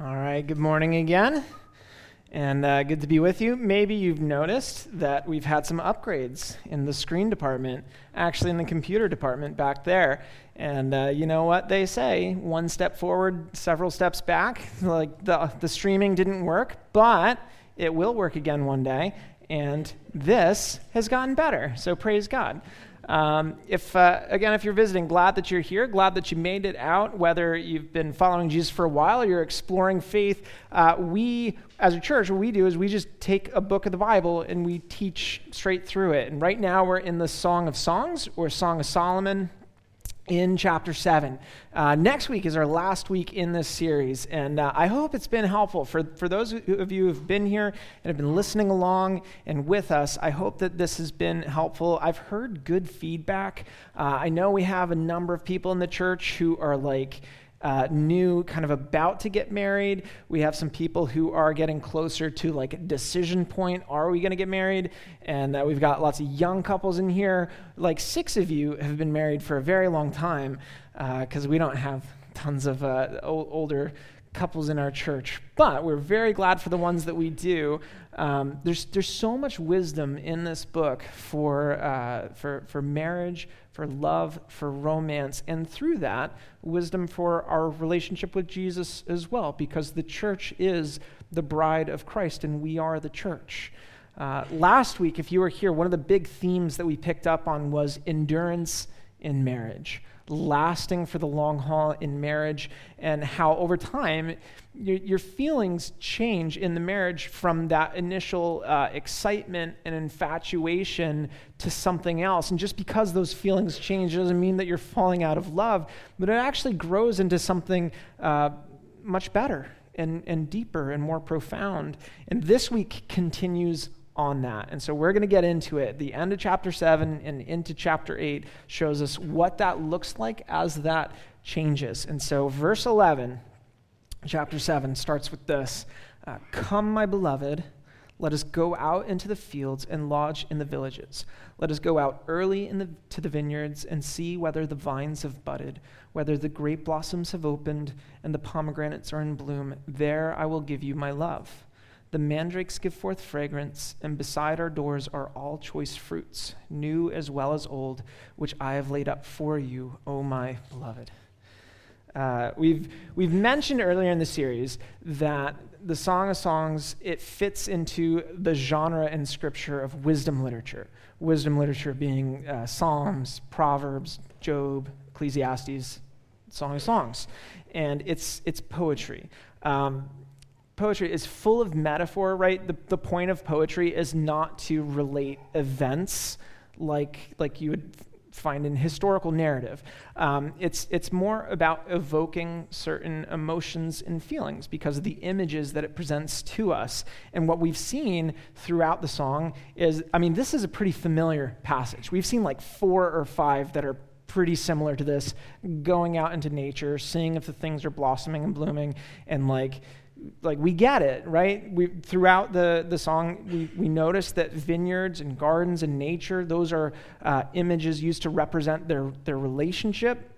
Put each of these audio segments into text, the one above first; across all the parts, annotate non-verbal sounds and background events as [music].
All right, good morning again, and uh, good to be with you. Maybe you've noticed that we've had some upgrades in the screen department, actually, in the computer department back there. And uh, you know what they say one step forward, several steps back. [laughs] Like the, the streaming didn't work, but it will work again one day. And this has gotten better, so praise God. Um, if uh, again, if you're visiting, glad that you're here. Glad that you made it out. Whether you've been following Jesus for a while or you're exploring faith, uh, we as a church, what we do is we just take a book of the Bible and we teach straight through it. And right now we're in the Song of Songs or Song of Solomon in chapter 7. Uh, next week is our last week in this series, and uh, I hope it's been helpful. For, for those of you who've been here and have been listening along and with us, I hope that this has been helpful. I've heard good feedback. Uh, I know we have a number of people in the church who are like, uh, new, kind of about to get married. We have some people who are getting closer to like decision point. Are we going to get married? And uh, we've got lots of young couples in here. Like six of you have been married for a very long time because uh, we don't have tons of uh, older couples in our church, but we're very glad for the ones that we do. Um, there's, there's so much wisdom in this book for, uh, for, for marriage, for love, for romance, and through that, wisdom for our relationship with Jesus as well, because the church is the bride of Christ and we are the church. Uh, last week, if you were here, one of the big themes that we picked up on was endurance in marriage lasting for the long haul in marriage, and how over time your, your feelings change in the marriage from that initial uh, excitement and infatuation to something else. And just because those feelings change doesn't mean that you're falling out of love, but it actually grows into something uh, much better and, and deeper and more profound. And this week continues on that. And so we're going to get into it. The end of chapter 7 and into chapter 8 shows us what that looks like as that changes. And so verse 11, chapter 7, starts with this uh, Come, my beloved. Let us go out into the fields and lodge in the villages. Let us go out early the, to the vineyards and see whether the vines have budded, whether the grape blossoms have opened, and the pomegranates are in bloom. There I will give you my love. The mandrakes give forth fragrance, and beside our doors are all choice fruits, new as well as old, which I have laid up for you, O my beloved. Uh, we've, we've mentioned earlier in the series that the Song of Songs, it fits into the genre in Scripture of wisdom literature. Wisdom literature being uh, Psalms, Proverbs, Job, Ecclesiastes, Song of Songs. And it's, it's poetry. Um, poetry is full of metaphor, right? The, the point of poetry is not to relate events like, like you would find in historical narrative. Um, it's, it's more about evoking certain emotions and feelings because of the images that it presents to us. And what we've seen throughout the song is I mean, this is a pretty familiar passage. We've seen like four or five that are pretty similar to this going out into nature, seeing if the things are blossoming and blooming, and like like we get it, right? We, throughout the, the song, we, we notice that vineyards and gardens and nature, those are uh, images used to represent their, their relationship,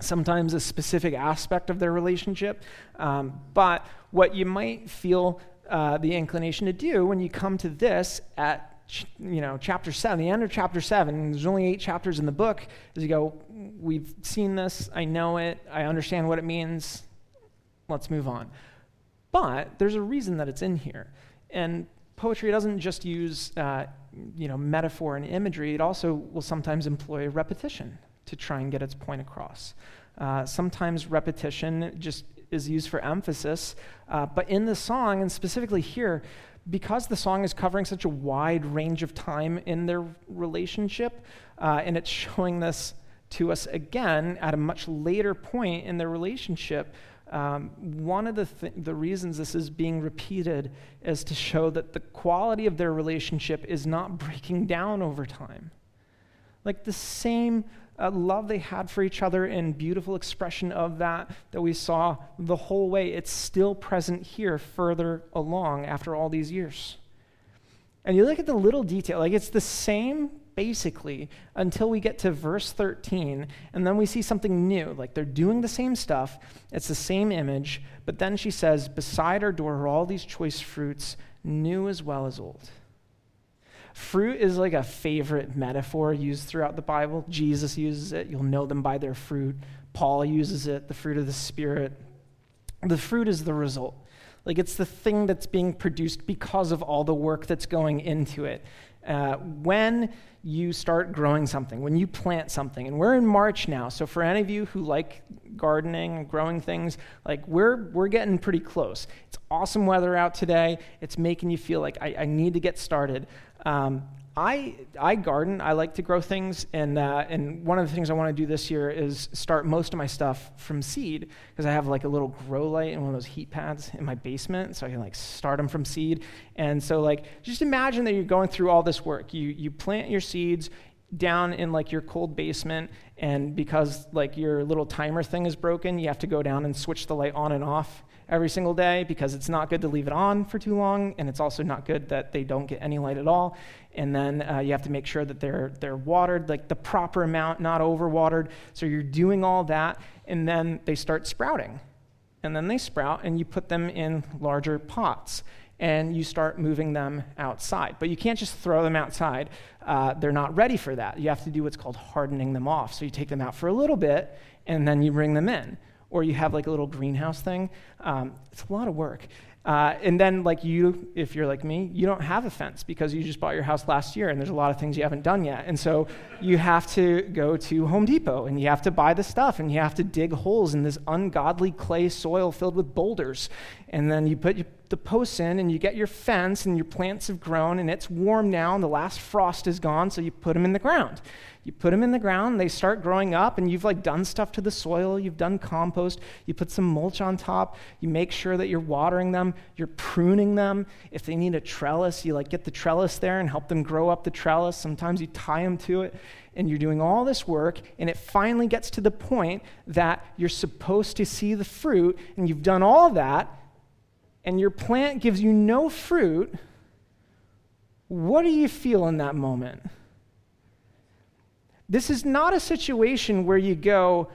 sometimes a specific aspect of their relationship. Um, but what you might feel uh, the inclination to do when you come to this at you know chapter 7 the end of chapter 7 there's only eight chapters in the book is you go we've seen this i know it i understand what it means let's move on but there's a reason that it's in here. And poetry doesn't just use uh, you know, metaphor and imagery, it also will sometimes employ repetition to try and get its point across. Uh, sometimes repetition just is used for emphasis, uh, but in the song, and specifically here, because the song is covering such a wide range of time in their relationship, uh, and it's showing this to us again at a much later point in their relationship, um, one of the, th- the reasons this is being repeated is to show that the quality of their relationship is not [laughs] breaking down over time. Like the same uh, love they had for each other and beautiful expression of that that we saw the whole way, it's still present here further along after all these years. And you look at the little detail, like it's the same basically, until we get to verse 13, and then we see something new. Like they're doing the same stuff, it's the same image, but then she says, Beside our door are all these choice fruits, new as well as old. Fruit is like a favorite metaphor used throughout the Bible. Jesus uses it. You'll know them by their fruit. Paul uses it, the fruit of the Spirit. The fruit is the result. Like it's the thing that's being produced because of all the work that's going into it. Uh, when you start growing something, when you plant something, and we're in March now, so for any of you who like gardening growing things, like we're we're getting pretty close. It's awesome weather out today. It's making you feel like I, I need to get started. Um, I, I garden. I like to grow things, and uh, and one of the things I want to do this year is start most of my stuff from seed because I have like a little grow light and one of those heat pads in my basement, so I can like start them from seed. And so like just imagine that you're going through all this work. You you plant your seeds down in like your cold basement, and because like your little timer thing is broken, you have to go down and switch the light on and off every single day because it's not good to leave it on for too long, and it's also not good that they don't get any light at all. And then uh, you have to make sure that they're, they're watered, like the proper amount, not overwatered. So you're doing all that, and then they start sprouting. And then they sprout, and you put them in larger pots and you start moving them outside. But you can't just throw them outside. Uh, they're not ready for that. You have to do what's called hardening them off. So you take them out for a little bit, and then you bring them in or you have like a little greenhouse thing. Um, it's a lot of work. Uh, and then, like you, if you're like me, you don't have a fence because you just bought your house last year and there's a lot of things you haven't done yet. And so you have to go to Home Depot and you have to buy the stuff and you have to dig holes in this ungodly clay soil filled with boulders. And then you put the posts in and you get your fence and your plants have grown and it's warm now and the last frost is gone, so you put them in the ground. You put them in the ground, they start growing up, and you've like done stuff to the soil, you've done compost, you put some mulch on top, you make sure that you're watering them, you're pruning them. If they need a trellis, you like get the trellis there and help them grow up the trellis. Sometimes you tie them to it, and you're doing all this work, and it finally gets to the point that you're supposed to see the fruit, and you've done all that, and your plant gives you no fruit. What do you feel in that moment? This is not a situation where you go,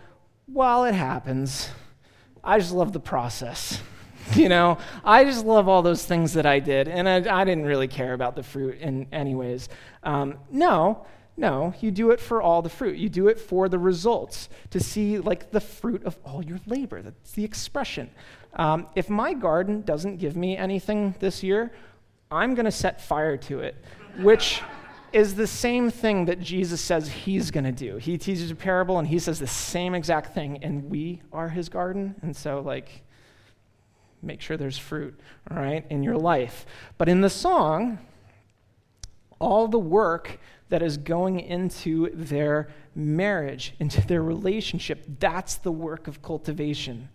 well, it happens. I just love the process. [laughs] you know, I just love all those things that I did, and I, I didn't really care about the fruit in anyways. Um, no, no, you do it for all the fruit. You do it for the results, to see like the fruit of all your labor. That's the expression. Um, if my garden doesn't give me anything this year, I'm going to set fire to it, which is the same thing that Jesus says he's going to do. He teaches a parable and he says the same exact thing, and we are his garden. And so, like, make sure there's fruit, all right, in your life. But in the song, all the work that is going into their marriage, into their relationship, that's the work of cultivation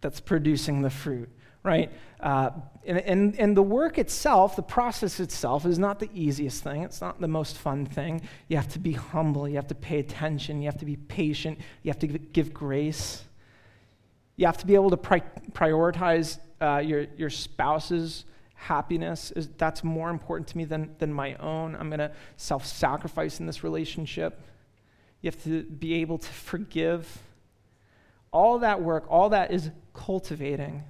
that's producing the fruit right? Uh, and, and, and the work itself, the process itself, is not the easiest thing. It's not the most fun thing. You have to be humble. You have to pay attention. You have to be patient. You have to give grace. You have to be able to pri- prioritize uh, your, your spouse's happiness. Is, that's more important to me than, than my own. I'm going to self sacrifice in this relationship. You have to be able to forgive. All that work, all that is cultivating.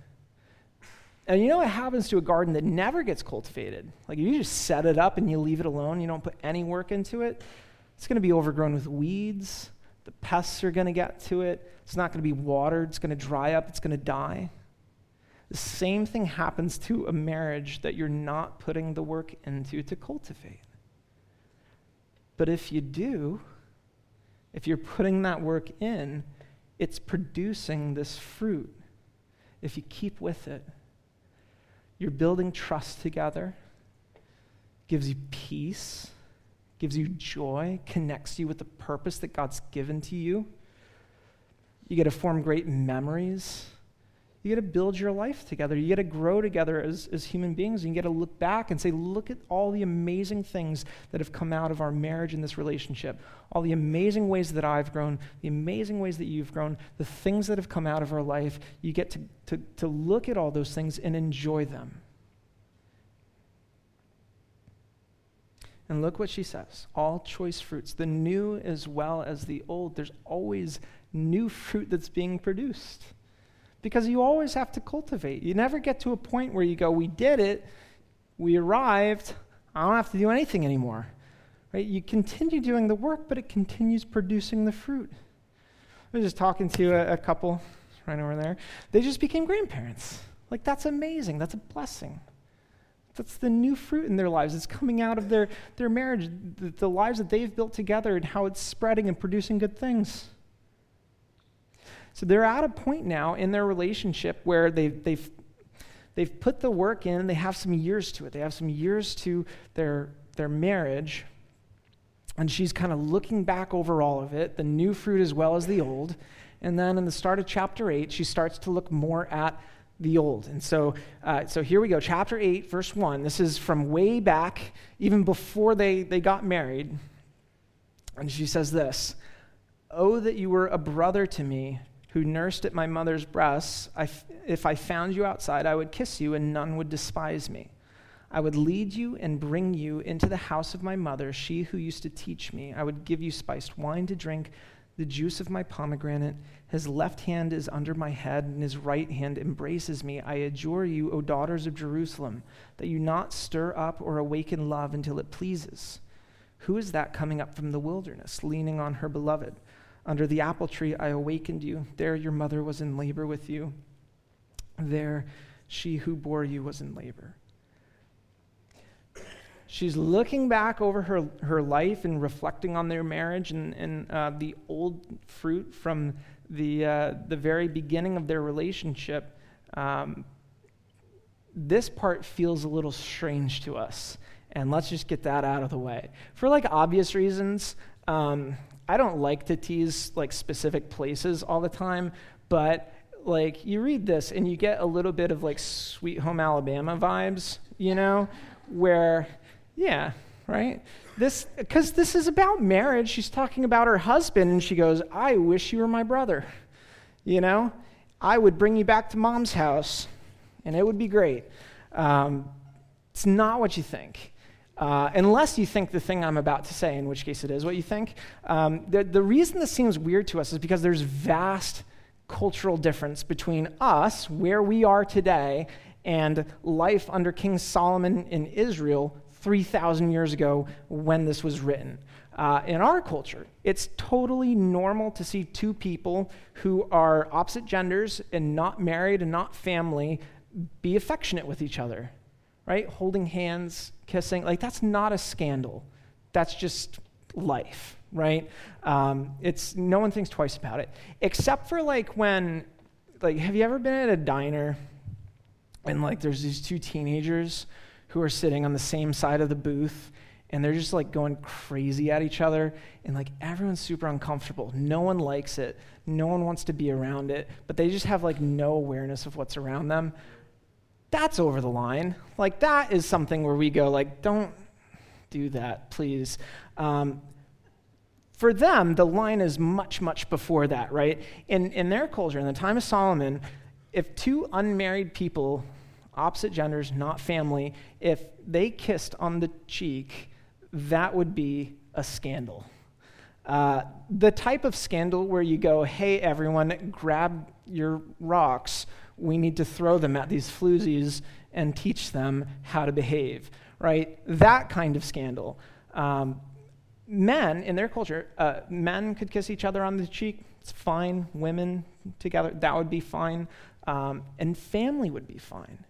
And you know what happens to a garden that never gets cultivated? Like you just set it up and you leave it alone, you don't put any work into it, it's going to be overgrown with weeds. The pests are going to get to it. It's not going to be watered. It's going to dry up. It's going to die. The same thing happens to a marriage that you're not putting the work into to cultivate. But if you do, if you're putting that work in, it's producing this fruit if you keep with it. You're building trust together, gives you peace, gives you joy, connects you with the purpose that God's given to you. You get to form great memories. You get to build your life together. You get to grow together as, as human beings. And you get to look back and say, look at all the amazing things that have come out of our marriage and this relationship. All the amazing ways that I've grown, the amazing ways that you've grown, the things that have come out of our life. You get to, to, to look at all those things and enjoy them. And look what she says all choice fruits, the new as well as the old. There's always new fruit that's being produced because you always have to cultivate. You never get to a point where you go, We did it, we arrived, I don't have to do anything anymore. Right? You continue doing the work, but it continues producing the fruit. I was just talking to a, a couple right over there. They just became grandparents. Like, that's amazing. That's a blessing. That's the new fruit in their lives. It's coming out of their, their marriage, the, the lives that they've built together, and how it's spreading and producing good things. So they're at a point now in their relationship where they've, they've, they've put the work in, they have some years to it. They have some years to their, their marriage. And she's kind of looking back over all of it, the new fruit as well as the old. And then in the start of chapter 8, she starts to look more at the old. And so, uh, so here we go, chapter 8, verse 1. This is from way back, even before they, they got married. And she says this Oh, that you were a brother to me who nursed at my mother's breasts. I, if I found you outside, I would kiss you, and none would despise me. I would lead you and bring you into the house of my mother, she who used to teach me. I would give you spiced wine to drink the juice of my pomegranate. His left hand is under my head, and his right hand embraces me. I adjure you, O daughters of Jerusalem, that you not stir up or awaken love until it pleases. Who is that coming up from the wilderness, leaning on her beloved? Under the apple tree I awakened you. There your mother was in labor with you. There she who bore you was in labor. She's looking back over her, her life and reflecting on their marriage and, and uh, the old fruit from the, uh, the very beginning of their relationship. Um, this part feels a little strange to us. And let's just get that out of the way. For like obvious reasons, um, I don't like to tease like specific places all the time, but like you read this and you get a little bit of like Sweet Home Alabama vibes, you know, where yeah, right? This because this is about marriage. She's talking about her husband, and she goes, "I wish you were my brother." You know, I would bring you back to mom's house, and it would be great. Um, it's not what you think. Uh, unless you think the thing I'm about to say, in which case it is what you think. Um, the, the reason this seems weird to us is because there's vast cultural difference between us, where we are today, and life under King Solomon in Israel 3,000 years ago when this was written. Uh, in our culture, it's totally normal to see two people who are opposite genders and not married and not family be affectionate with each other, right? Holding hands, kissing. Like, that's not a scandal. That's just life, right? Um, it's no one thinks twice about it, except for like when, like, have you ever been at a diner and like there's these two teenagers who are sitting on the same side of the booth and they're just like going crazy at each other and like everyone's super uncomfortable no one likes it no one wants to be around it but they just have like no awareness of what's around them that's over the line like that is something where we go like don't do that please um, for them the line is much much before that right in, in their culture in the time of solomon if two unmarried people opposite genders, not family, if they kissed on the cheek, that would be a scandal. Uh, the type of scandal where you go, hey, everyone, grab your rocks. We need to throw them at these floozies and teach them how to behave, right? That kind of scandal. Um, men, in their culture, uh, men could kiss each other on the cheek. It's fine. Women together, that would be fine. Um, and family would be fine.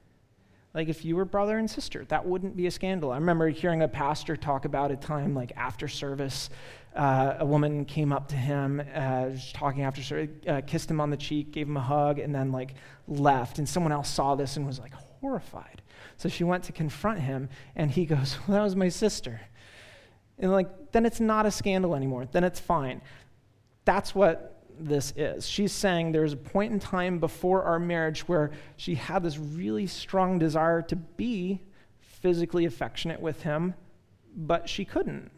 Like if you were brother and sister, that wouldn't be a scandal. I remember hearing a pastor talk about a time like after service, uh, a woman came up to him, uh, talking after service, uh, kissed him on the cheek, gave him a hug, and then like left. And someone else saw this and was like horrified. So she went to confront him, and he [laughs] goes, well, "That was my sister." And like then it's not a scandal anymore. Then it's fine. That's what this is. She's saying there's a point in time before our marriage where she had this really strong desire to be physically affectionate with him, but she couldn't.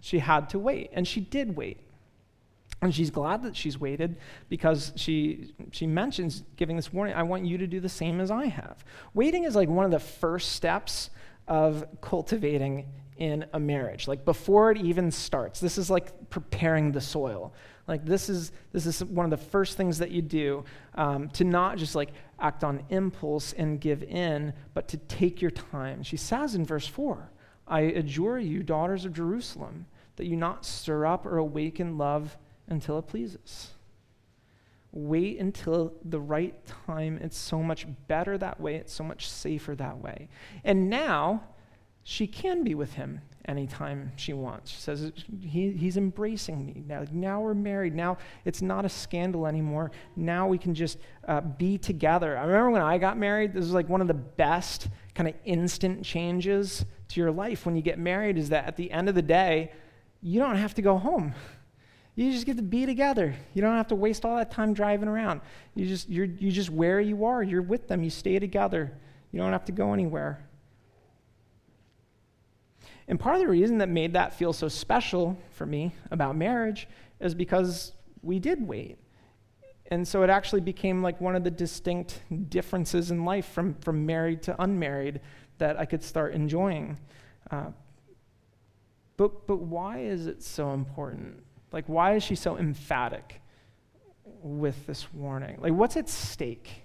She had to wait, and she did wait. And she's glad that she's waited because she, she mentions giving this warning I want you to do the same as I have. Waiting is like one of the first steps of cultivating in a marriage, like before it even starts. This is like preparing the soil. Like this is this is one of the first things that you do um, to not just like act on impulse and give in, but to take your time. She says in verse four, "I adjure you, daughters of Jerusalem, that you not stir up or awaken love until it pleases." Wait until the right time. It's so much better that way. It's so much safer that way. And now she can be with him anytime she wants. She says, he, He's embracing me. Now, now we're married. Now it's not a scandal anymore. Now we can just uh, be together. I remember when I got married, this was like one of the best kind of instant changes to your life when you get married is that at the end of the day, you don't have to go home. You just get to be together. You don't have to waste all that time driving around. You just, you're, you just where you are, you're with them. You stay together. You don't have to go anywhere. And part of the reason that made that feel so special for me about marriage is because we did wait. And so it actually became like one of the distinct differences in life from, from married to unmarried that I could start enjoying. Uh, but, but why is it so important? Like, why is she so emphatic with this warning? Like, what's at stake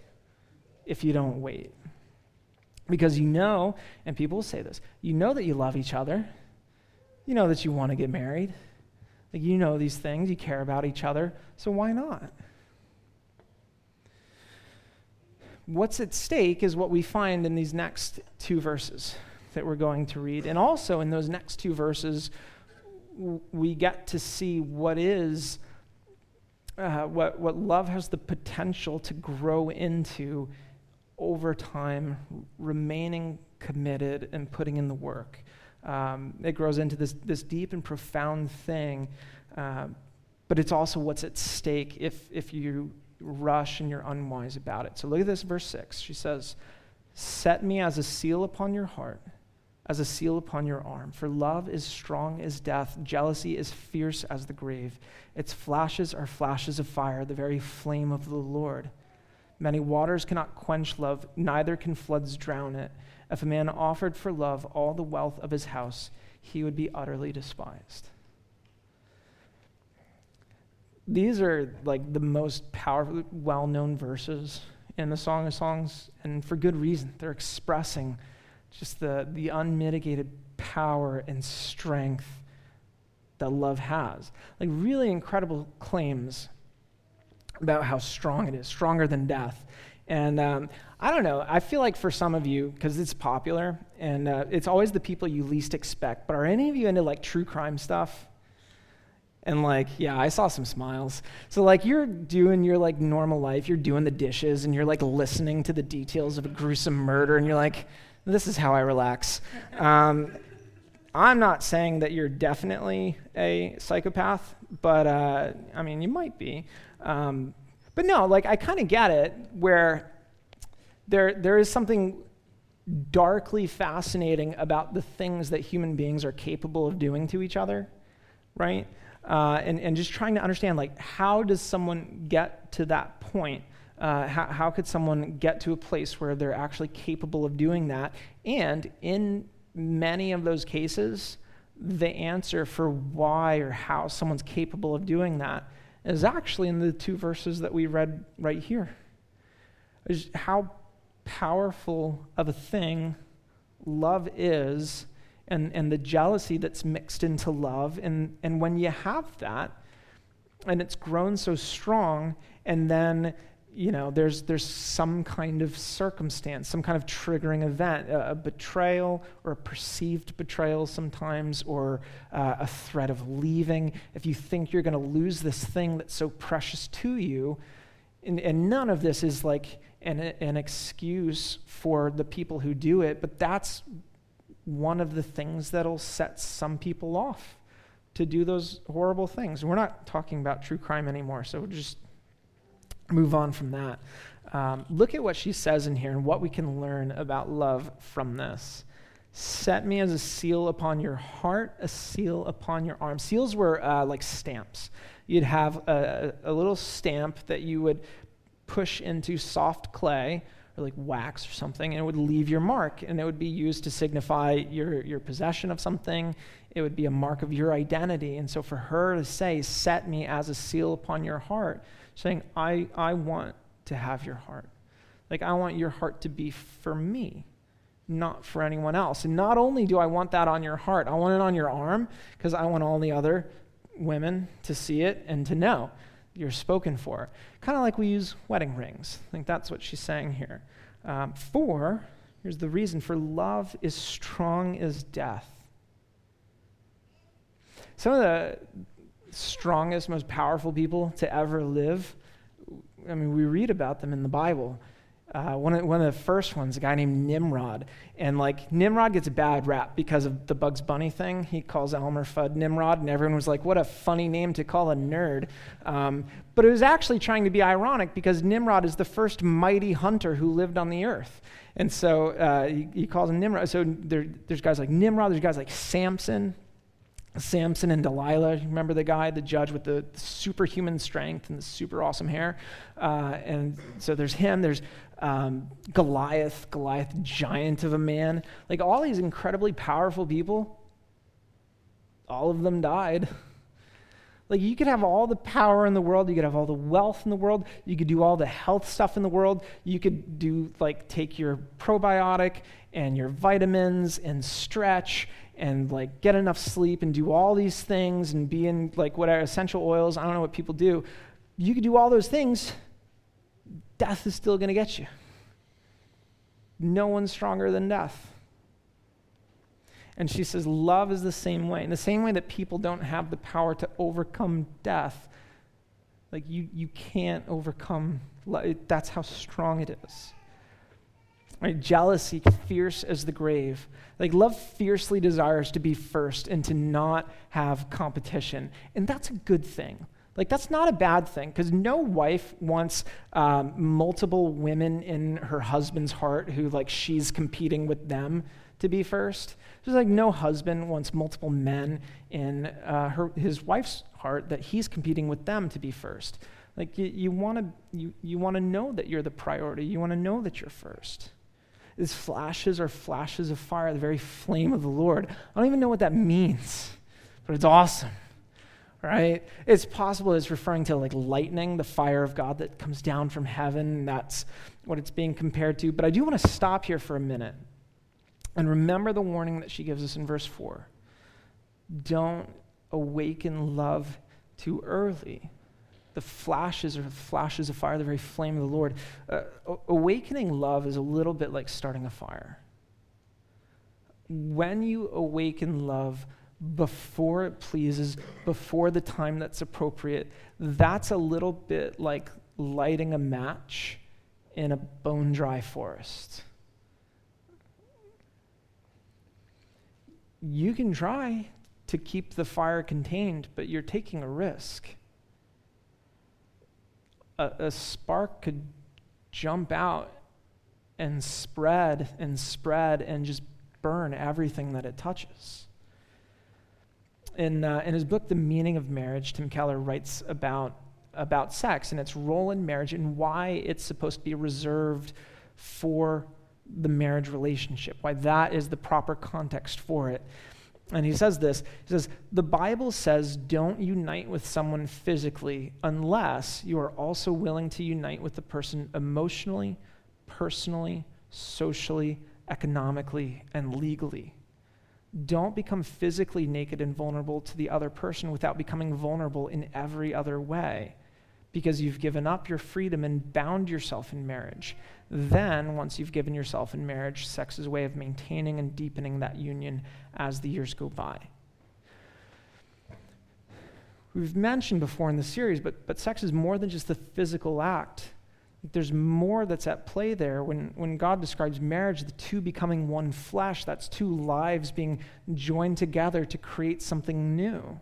if you don't wait? Because you know, and people will say this, you know that you love each other. You know that you want to get married. Like, you know these things, you care about each other, so why not? What's at stake is what we find in these next two verses that we're going to read. And also in those next two verses, we get to see what is, uh, what, what love has the potential to grow into over time, remaining committed and putting in the work. Um, it grows into this, this deep and profound thing, uh, but it's also what's at stake if, if you rush and you're unwise about it. So look at this, verse 6. She says, Set me as a seal upon your heart as a seal upon your arm. For love is strong as death, jealousy is fierce as the grave. Its flashes are flashes of fire, the very flame of the Lord. Many waters cannot quench love, neither can floods drown it. If a man offered for love all the wealth of his house, he would be utterly despised. These are like the most powerful, well known verses in the Song of Songs, and for good reason. They're expressing just the, the unmitigated power and strength that love has. Like, really incredible claims about how strong it is, stronger than death. And um, I don't know, I feel like for some of you, because it's popular, and uh, it's always the people you least expect, but are any of you into like true crime stuff? And like, yeah, I saw some smiles. So like you're doing your like normal life, you're doing the dishes and you're like listening to the details of a gruesome murder and you're like, this is how I relax. [laughs] Um, I'm not saying that you're definitely a psychopath, but uh, I mean, you might be. Um, but no, like, I kind of get it where there, there is something darkly fascinating about the things that human beings are capable of doing to each other, right? Uh, and, and just trying to understand, like, how does someone get to that point? Uh, how, how could someone get to a place where they're actually capable of doing that? And in many of those cases, the answer for why or how someone's capable of doing that is actually in the two verses that we read right here. Is how powerful of a thing love is and, and the jealousy that's mixed into love. And, and when you have that, and it's grown so strong, and then you know, there's, there's some kind of circumstance, some kind of triggering event, a, a betrayal or a perceived betrayal sometimes, or uh, a threat of leaving. If you think you're going to lose this thing that's so precious to you, and, and none of this is like an, an excuse for the people who do it, but that's one of the things that'll set some people off to do those horrible things. We're not talking about true crime anymore, so just move on from that. Um, look at what she says in here and what we can learn about love from this. Set me as a seal upon your heart, a seal upon your arm. Seals were uh, like stamps. You'd have a, a little stamp that you would push into soft clay, or like wax or something, and it would leave your mark, and it would be used to signify your, your possession of something. It would be a mark of your identity. And so for her to say, Set me as a seal upon your heart, saying, I, I want to have your heart. Like, I want your heart to be for me, not for anyone else. And not only do I want that on your heart, I want it on your arm because I want all the other women to see it and to know you're spoken for. Kind of like we use wedding rings. I think that's what she's saying here. Um, for, here's the reason for love is strong as death. Some of the strongest, most powerful people to ever live, I mean, we read about them in the Bible. Uh, one, of, one of the first ones, a guy named Nimrod. And like Nimrod gets a bad rap because of the Bugs Bunny thing. He calls Elmer Fudd Nimrod, and everyone was like, what a funny name to call a nerd. Um, but it was actually trying to be ironic because Nimrod is the first mighty hunter who lived on the earth. And so uh, he, he, calls him Nimrod. So there, there's guys like Nimrod, there's guys like Samson, Samson and Delilah. Remember the guy, the judge with the superhuman strength and the super awesome hair? Uh, and so there's him. There's um, Goliath, Goliath, giant of a man. Like all these incredibly powerful people, all of them died. [laughs] Like you could have all the power in the world, you could have all the wealth in the world, you could do all the health stuff in the world, you could do like take your probiotic and your vitamins and stretch and like get enough sleep and do all these things and be in like whatever essential oils, I don't know what people do. You could do all those things death is still going to get you. No one's stronger than death. And she says, Love is the same way. In the same way that people don't have the power to overcome death, like you, you can't overcome, that's how strong it is. Right? Jealousy, fierce as the grave. Like love fiercely desires to be first and to not have competition. And that's a good thing. Like, that's not a bad thing because no wife wants um, multiple women in her husband's heart who, like, she's competing with them to be first. Just like no husband wants multiple men in uh, her, his wife's heart that he's competing with them to be first. Like, you, you want to you, you wanna know that you're the priority, you want to know that you're first. These flashes are flashes of fire, the very flame of the Lord. I don't even know what that means, but it's awesome right? It's possible it's referring to like lightning, the fire of God that comes down from heaven. That's what it's being compared to. But I do want to stop here for a minute and remember the warning that she gives us in verse 4. Don't awaken love too early. The flashes are flashes of fire, the very flame of the Lord. Uh, awakening love is a little bit like starting a fire. When you awaken love, before it pleases, before the time that's appropriate, that's a little bit like lighting a match in a bone dry forest. You can try to keep the fire contained, but you're taking a risk. A, a spark could jump out and spread and spread and just burn everything that it touches in, uh, in his book, The Meaning of Marriage, Tim Keller writes about, about sex and its role in marriage and why it's supposed to be reserved for the marriage relationship, why that is the proper context for it. And he says this He says, The Bible says don't unite with someone physically unless you are also willing to unite with the person emotionally, personally, socially, economically, and legally. Don't become physically naked and vulnerable to the other person without becoming vulnerable in every other way because you've given up your freedom and bound yourself in marriage. Then, once you've given yourself in marriage, sex is a way of maintaining and deepening that union as the years go by. We've mentioned before in the series, but, but sex is more than just the physical act. There's more that's at play there. When, when God describes marriage, the two becoming one flesh, that's two lives being joined together to create something new.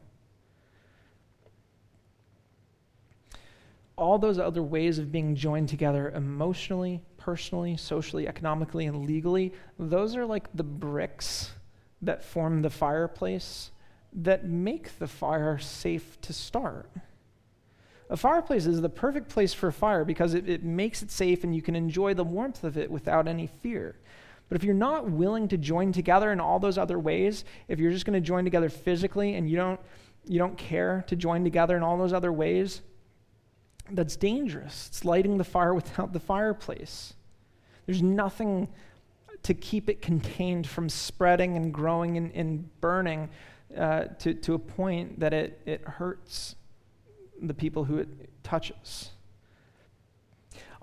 All those other ways of being joined together emotionally, personally, socially, economically, and legally, those are like the bricks that form the fireplace that make the fire safe to start A fireplace is the perfect place for fire because it, it makes it safe and you can enjoy the warmth of it without any fear. But if you're not willing to join together in all those other ways, if you're just going to join together physically and you don't, you don't care to join together in all those other ways, that's dangerous. It's lighting the fire without the fireplace. There's nothing to keep it contained from spreading and growing and, and burning uh, to, to a point that it, it hurts the people who it touches.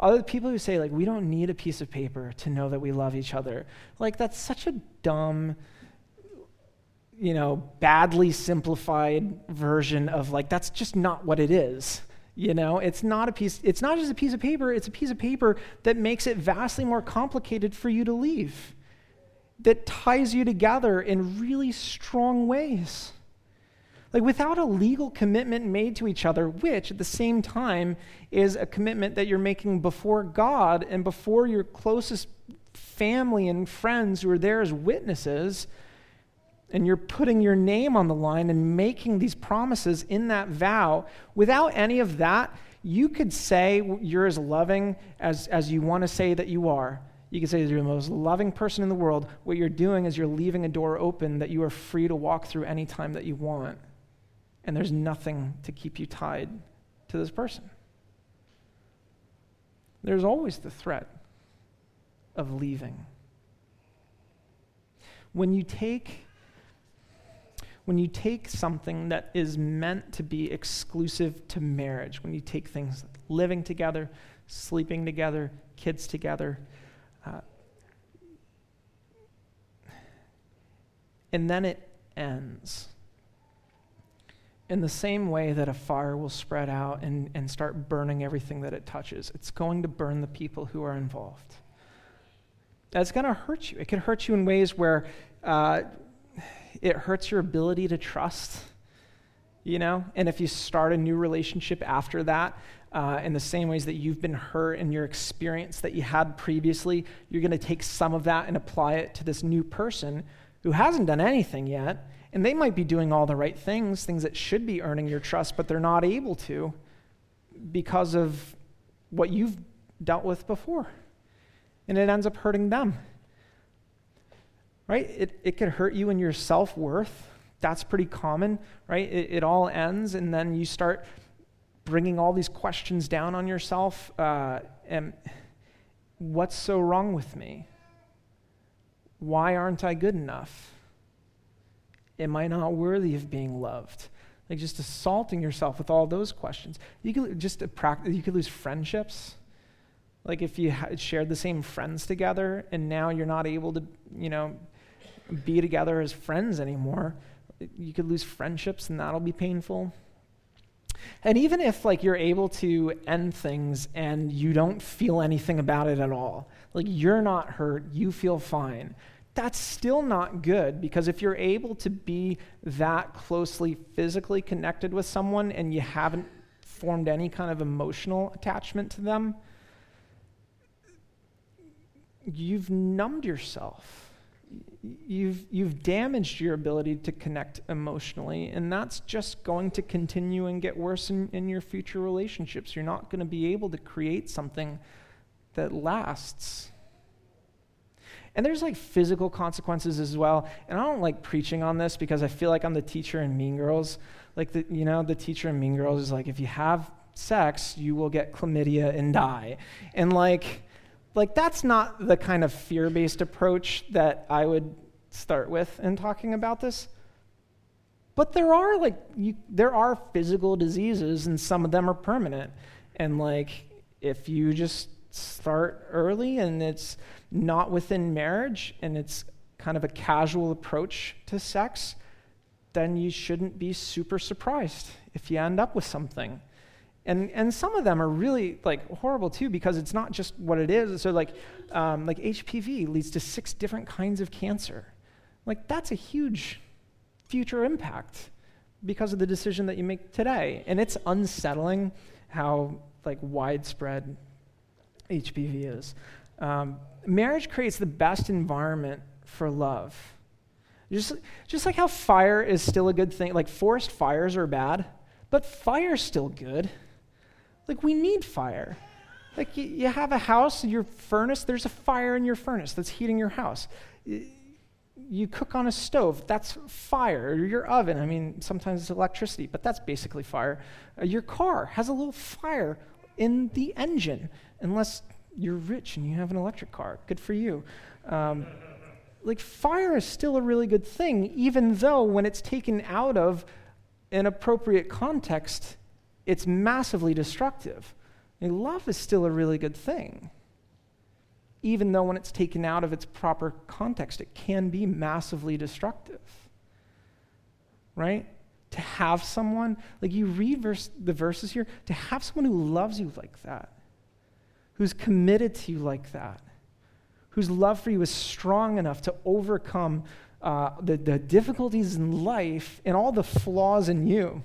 Other people who say, like, we don't need a piece of paper to know that we love each other. Like, that's such a dumb, you know, badly simplified version of, like, that's just not what it is. You know, it's not a piece, it's not just a piece of paper, it's a piece of paper that makes it vastly more complicated for you to leave, that ties you together in really strong ways. Like, without a legal commitment made to each other, which at the same time is a commitment that you're making before God and before your closest family and friends who are there as witnesses, and you're putting your name on the line and making these promises in that vow, without any of that, you could say you're as loving as, as you want to say that you are. You could say you're the most loving person in the world. What you're doing is you're leaving a door open that you are free to walk through any time that you want. And there's nothing to keep you tied to this person. There's always the threat of leaving. When you take when you take something that is meant to be exclusive to marriage, when you take things like living together, sleeping together, kids together, uh, and then it ends. In the same way that a fire will spread out and, and start burning everything that it touches, it's going to burn the people who are involved. That's going to hurt you. It can hurt you in ways where uh, it hurts your ability to trust, you know? And if you start a new relationship after that, uh, in the same ways that you've been hurt in your experience that you had previously, you're going to take some of that and apply it to this new person who hasn't done anything yet. And they might be doing all the right things, things that should be earning your trust, but they're not able to because of what you've dealt with before. And it ends up hurting them right? It, it can hurt you in your self worth. That's pretty common, right? It, it, all ends, and then you start bringing all these questions down on yourself. Uh, and what's so wrong with me? Why aren't I good enough? Am I not worthy of being loved? Like just assaulting yourself with all those questions. You could just practice. You could lose friendships. Like if you shared the same friends together, and now you're not able to, you know, be together as friends anymore. You could lose friendships, and that'll be painful. And even if like you're able to end things and you don't feel anything about it at all, like you're not hurt, you feel fine. That's still not good because if you're able to be that closely physically connected with someone and you haven't formed any kind of emotional attachment to them, you've numbed yourself you've, you've damaged your ability to connect emotionally, and that's just going to continue and get worse in, in your future relationships. You're not going to be able to create something that lasts. And there's like physical consequences as well. And I don't like preaching on this because I feel like I'm the teacher in Mean Girls. Like, the, you know, the teacher in Mean Girls is like, if you have sex, you will get chlamydia and die. And like, like, that's not the kind of fear based approach that I would start with in talking about this. But there are like you, there are physical diseases, and some of them are permanent. And like, if you just start early and it's not within marriage and it's kind of a casual approach to sex, then you shouldn't be super surprised if you end up with something. And, and some of them are really like horrible too because it's not just what it is. So like, um, like HPV leads to six different kinds of cancer. Like that's a huge future impact because of the decision that you make today. And it's unsettling how like widespread HPV is. Um, marriage creates the best environment for love. Just, just like how fire is still a good thing, like forest fires are bad, but fire's still good. Like, we need fire. Like, you, you have a house, your furnace, there's a fire in your furnace that's heating your house. You cook on a stove, that's fire. Your oven, I mean, sometimes it's electricity, but that's basically fire. Uh, your car has a little fire in the engine, unless you're rich and you have an electric car. Good for you. Um, like, fire is still a really good thing, even though when it's taken out of an appropriate context, it's massively destructive. I mean, love is still a really good thing. Even though when it's taken out of its proper context, it can be massively destructive. Right? To have someone, like you read verse, the verses here, to have someone who loves you like that, who's committed to you like that, whose love for you is strong enough to overcome uh, the, the difficulties in life and all the flaws in you.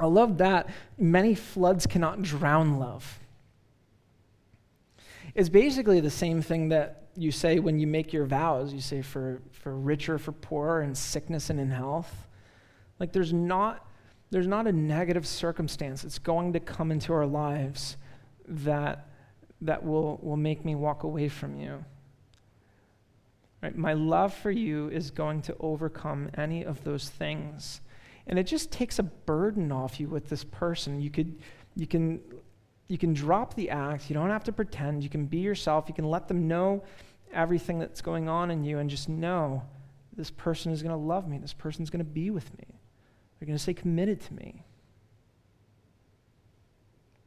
I love that. Many floods cannot drown love. It's basically the same thing that you say when you make your vows. You say for, for richer, for poorer, in sickness and in health. Like there's not, there's not a negative circumstance that's going to come into our lives that, that will, will make me walk away from you. Right? My love for you is going to overcome any of those things. And it just takes a burden off you with this person. You could you can you can drop the act. You don't have to pretend. You can be yourself. You can let them know everything that's going on in you and just know this person is going to love me. This person's going to be with me. They're going to stay committed to me.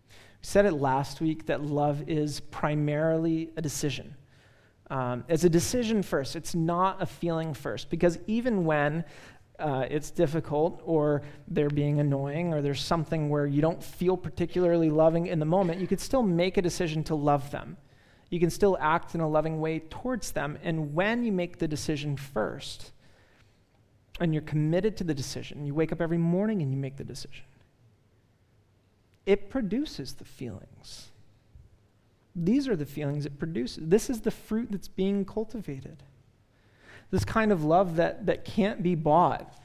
We said it last week that love is primarily a decision. Um, it's a decision first, it's not a feeling first. Because even when uh, it's difficult or they're being annoying or there's something where you don't feel particularly loving in the moment, you could still make a decision to love them. You can still act in a loving way towards them. And when you make the decision first, and you're committed to the decision, you wake up every morning and you make the decision, it produces the feelings. These are the feelings it produces. This is the fruit that's being cultivated. This kind of love that, that can't be bought,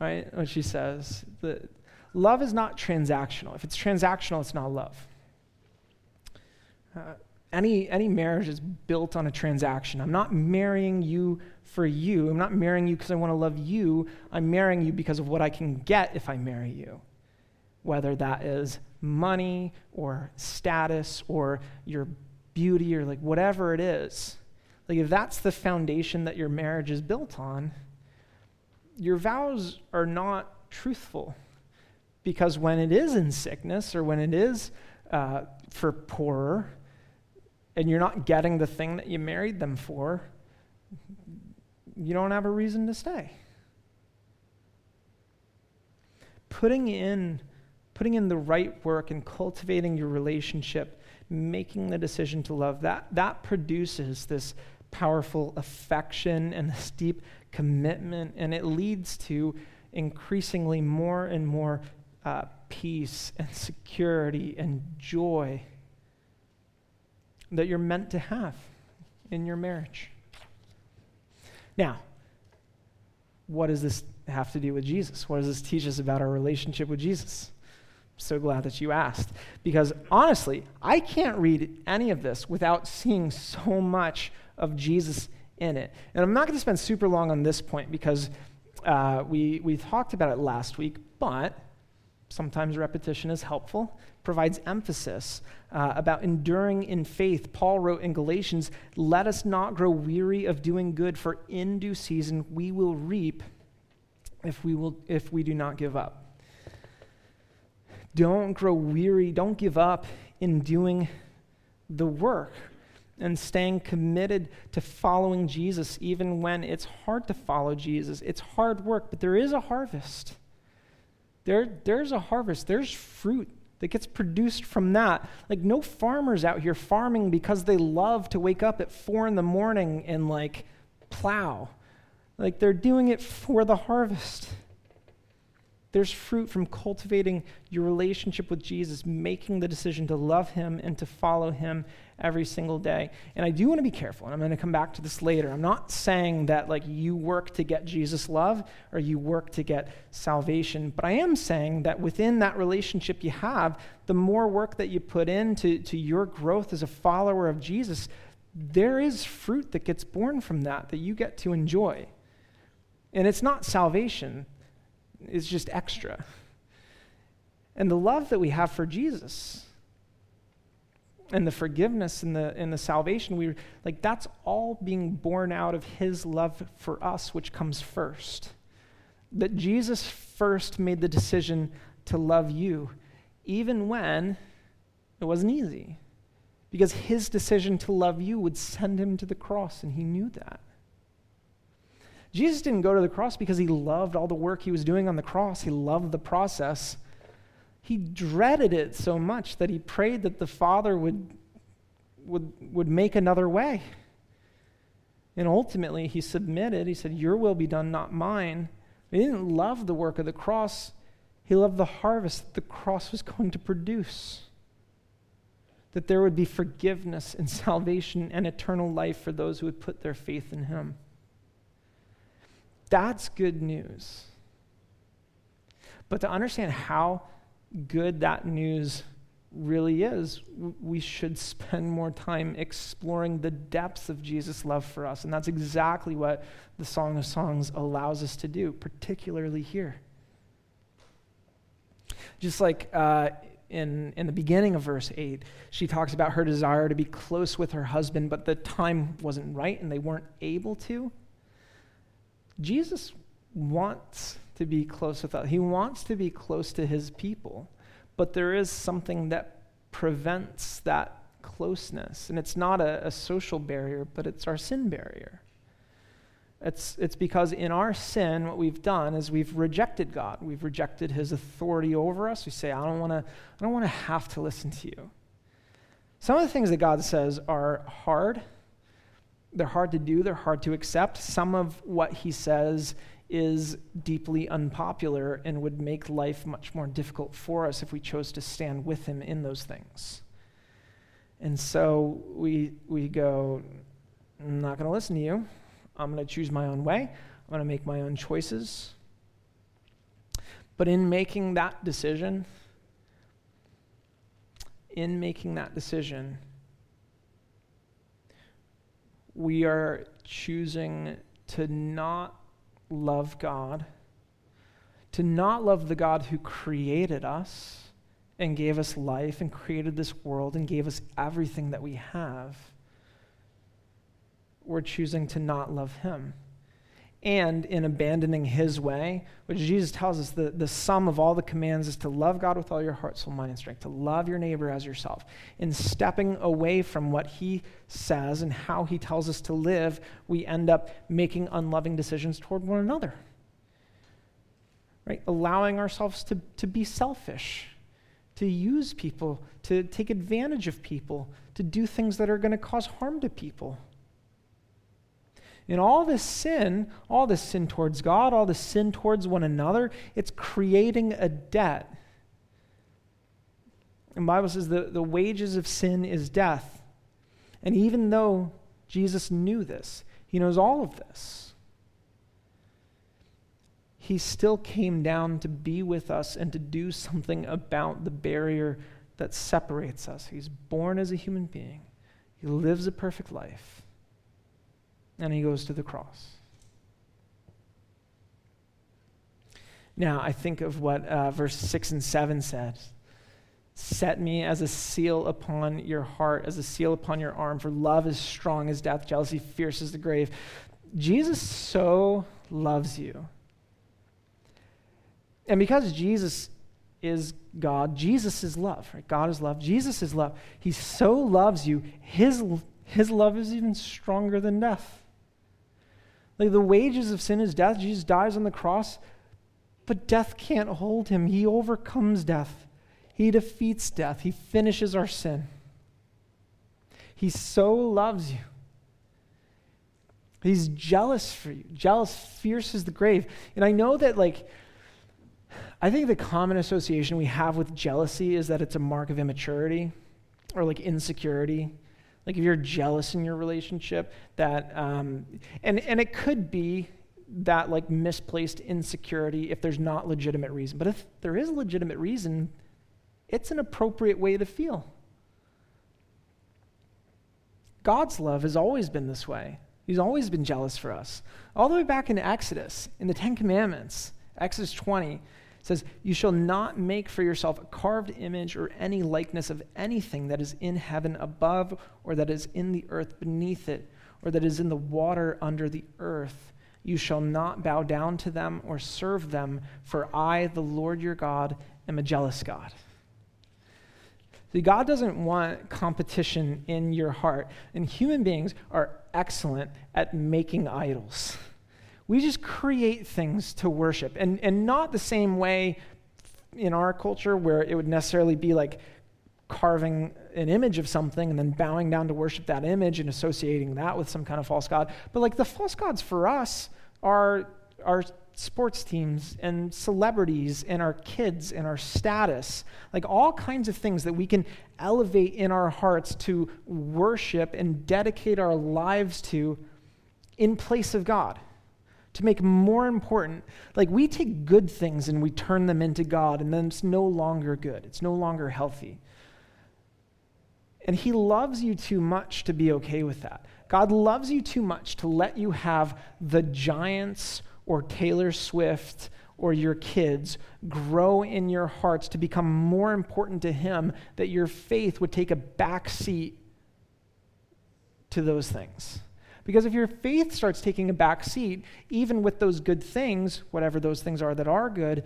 right? What she says. The, love is not transactional. If it's transactional, it's not love. Uh, any, any marriage is built on a transaction. I'm not marrying you for you. I'm not marrying you because I want to love you. I'm marrying you because of what I can get if I marry you. Whether that is money or status or your beauty or like whatever it is. Like if that's the foundation that your marriage is built on, your vows are not truthful. Because when it is in sickness or when it is uh, for poorer, and you're not getting the thing that you married them for, you don't have a reason to stay. Putting in putting in the right work and cultivating your relationship, making the decision to love, that, that produces this powerful affection and this deep commitment, and it leads to increasingly more and more uh, peace and security and joy that you're meant to have in your marriage. Now, what does this have to do with Jesus? What does this teach us about our relationship with Jesus? I'm so glad that you asked. Because honestly, I can't read any of this without seeing so much of Jesus in it. And I'm not going to spend super long on this point because uh, we, we talked about it last week, but sometimes repetition is helpful, provides emphasis uh, about enduring in faith. Paul wrote in Galatians, Let us not grow weary of doing good, for in due season we will reap if we, will, if we do not give up. Don't grow weary. Don't give up in doing the work and staying committed to following Jesus, even when it's hard to follow Jesus. It's hard work, but there is a harvest. There, there's a harvest, there's fruit that gets produced from that. Like, no farmers out here farming because they love to wake up at four in the morning and, like, plow. Like, they're doing it for the harvest. There's fruit from cultivating your relationship with Jesus, making the decision to love him and to follow him every single day. And I do want to be careful, and I'm going to come back to this later. I'm not saying that like you work to get Jesus' love or you work to get salvation, but I am saying that within that relationship you have, the more work that you put into to your growth as a follower of Jesus, there is fruit that gets born from that that you get to enjoy. And it's not salvation is just extra. And the love that we have for Jesus and the forgiveness and the, and the salvation, we like that's all being born out of his love for us, which comes first. That Jesus first made the decision to love you, even when it wasn't easy. Because his decision to love you would send him to the cross, and he knew that. Jesus didn't go to the cross because he loved all the work he was doing on the cross. He loved the process. He dreaded it so much that he prayed that the Father would, would, would make another way. And ultimately, he submitted. He said, Your will be done, not mine. He didn't love the work of the cross, he loved the harvest that the cross was [laughs] going to produce. That there would be forgiveness and salvation and eternal life for those who would put their faith in him. That's good news. But to understand how good that news really is, we should [laughs] spend more time exploring the depths of Jesus' love for us. And that's exactly what the Song of Songs allows us to do, particularly here. Just like uh, in, in the beginning of verse 8, she talks about her desire to be close with her husband, but the time wasn't right and they weren't able to. Jesus wants to be close with us. He wants to be close to his people, but there is something that prevents that closeness. And it's not a, a social barrier, but it's our sin barrier. It's, it's because in our sin, what we've done is we've rejected God. We've rejected his authority over us. We say, I don't want to I don't want to have to listen to you. Some of the things that God says are hard they're hard to do, they're hard to accept. Some of what he says is deeply unpopular and would make life much more difficult for us if we chose to stand with him in those things. And so we, we go, I'm not going to listen to you. I'm going to choose my own way. I'm going to make my own choices. But in making that decision, in making that decision, we are choosing to not love God, to not love the God who created us and gave us life and created this world and gave us everything that we have. We're choosing to not love Him and in abandoning his way, which Jesus tells us the, the sum of all the commands is to love God with all your heart, soul, mind, and strength, to love your neighbor as yourself. In stepping away from what he says and how he tells us to live, we end up making unloving decisions toward one another. Right? Allowing ourselves to, to be selfish, to use people, to take advantage of people, to do things that are going to cause harm to people. And all this sin, all this sin towards God, all this sin towards one another, it's creating a debt. And Bible says the, the wages of sin is death. And even though Jesus knew this, he knows all of this, he still came down to be with us and to do something about the barrier that separates us. He's born as a human being, he lives a perfect life and he goes to the cross. Now, I think of what uh, verse 6 and 7 says Set me as a seal upon your heart, as a seal upon your arm, for love is strong as death, jealousy fierce as the grave. Jesus so loves you. And because Jesus is God, Jesus is love, right? God is love, Jesus is love. He so loves you, his, his love is even stronger than death. Like the wages of sin is death. Jesus dies on the cross, but death can't hold him. He overcomes death, he defeats death, he finishes our sin. He so loves you. He's jealous for you. Jealous, fierce as the grave. And I know that, like, I think the common association we have with jealousy is that it's a mark of immaturity or like insecurity. Like if you're jealous in your relationship, that, um, and, and it could be that like misplaced insecurity if there's not legitimate reason. But if there is legitimate reason, it's an appropriate way to feel. God's love has always been this way. He's always been jealous for us. All the way back in Exodus, in the Ten Commandments, Exodus 20, says, You shall not make for yourself a carved image or any likeness of anything that is in heaven above, or that is in the earth beneath it, or that is in the water under the earth. You shall not bow down to them or serve them, for I, the Lord your God, am a jealous God. See, God doesn't want competition in your heart, and human beings are excellent at making idols. We just create things to worship, and, and not the same way in our culture where it would necessarily be like carving an image of something and then bowing down to worship that image and associating that with some kind of false god. But like the false gods for us are, are sports teams and celebrities and our kids and our status, like all kinds of things that we can elevate in our hearts to worship and dedicate our lives to in place of God to make more important. Like we take good things and we turn them into God, and then it's no longer good, it's no longer healthy. And He loves you too much to be okay with that. God loves you too much to let you have the giants or Taylor Swift or your kids grow in your hearts to become more important to Him, that your faith would take a back seat to those things. Because if your faith starts taking a back seat, even with those good things, whatever those things are that are good,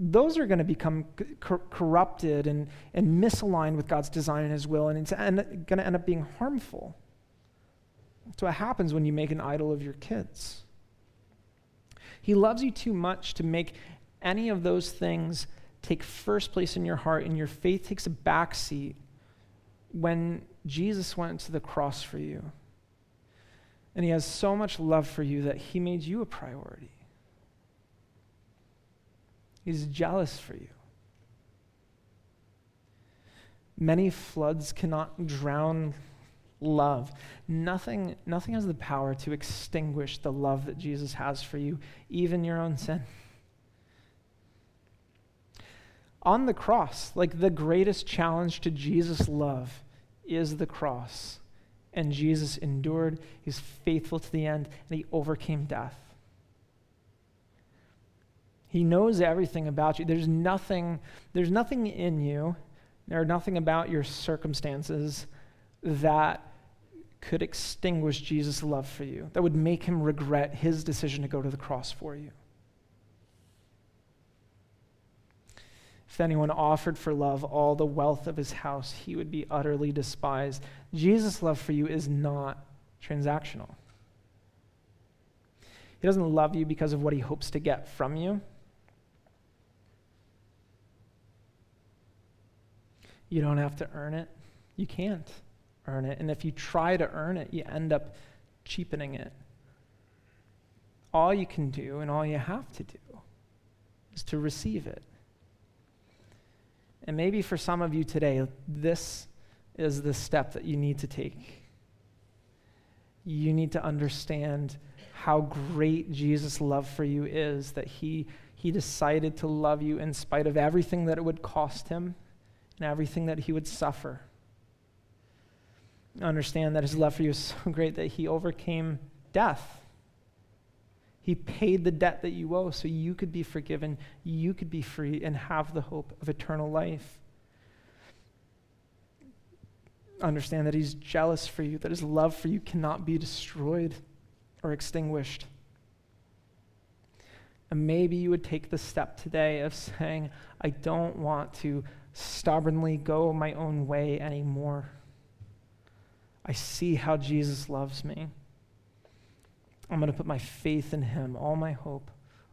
those are going to become cor- corrupted and, and misaligned with God's design and His will, and it's going to end up being harmful. That's what happens when you make an idol of your kids. He loves you too much to make any of those things take first place in your heart, and your faith takes a back seat when Jesus went to the cross for you. And he has so much love for you that he made you a priority. He's jealous for you. Many floods cannot drown love. Nothing, nothing has the power to extinguish the love that Jesus has for you, even your own sin. On the cross, like the greatest challenge to Jesus' love is the cross. And Jesus endured, he's faithful to the end, and he overcame death. He knows everything about you. There's nothing, there's nothing in you, there's nothing about your circumstances that could extinguish Jesus' love for you, that would make him regret his decision to go to the cross for you. If anyone offered for love all the wealth of his house, he would be utterly despised. Jesus' love for you is not transactional. He doesn't love you because of what he hopes to get from you. You don't have to earn it. You can't earn it. And if you try to earn it, you end up cheapening it. All you can do and all you have to do is to receive it. And maybe for some of you today, this is the step that you need to take. You need to understand how great Jesus' love for you is, that he, he decided to love you in spite of everything that it would cost him and everything that he would suffer. Understand that his love for you is so [laughs] great that he overcame death he paid the debt that you owe so you could be forgiven, you could be free, and have the hope of eternal life. Understand that He's jealous for you, that His love for you cannot be destroyed or extinguished. And maybe you would take the step today of saying, I don't want to stubbornly go my own way anymore. I see how Jesus loves me. I'm going to put my faith in him, all my hope,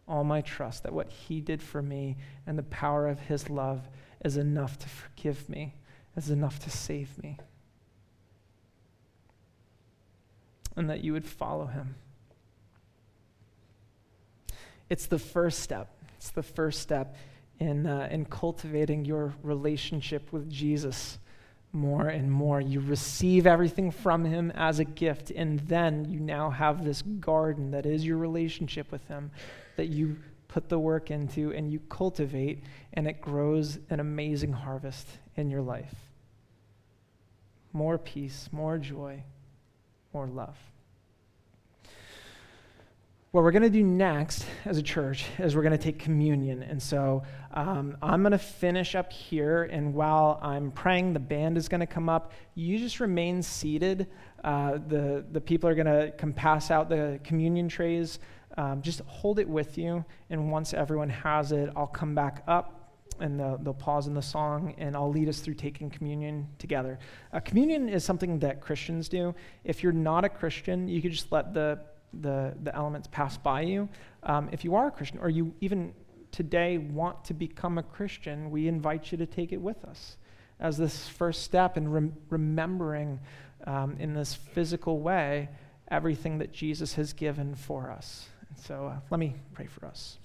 all my trust that what he did for me and the power of his love is enough to forgive me, is enough to save me. And that you would follow him. It's the first step. It's the first step in, uh, in cultivating your relationship with Jesus more and more. You receive everything from Him as a gift, and then you now have this garden that is your relationship with Him that you put the work into and you cultivate, and it grows an amazing harvest in your life. More peace, more joy, more love. What we're going to do next as a church is we're going to take communion. And so um, I'm going to finish up here. And while I'm praying, the band is going to come up. You just remain seated. Uh, the, the people are going to come pass out the communion trays. Um, just hold it with you. And once everyone has it, I'll come back up and they'll, they'll, pause in the song, and I'll lead us through taking communion together. Uh, communion is something that Christians do. If you're not a Christian, you could just let the the, the elements pass by you. Um, if you are a Christian, or you even today want to become a Christian, we invite you to take it with us as this first step in rem- remembering um, in this physical way everything that Jesus has given for us. And so uh, let me pray for us.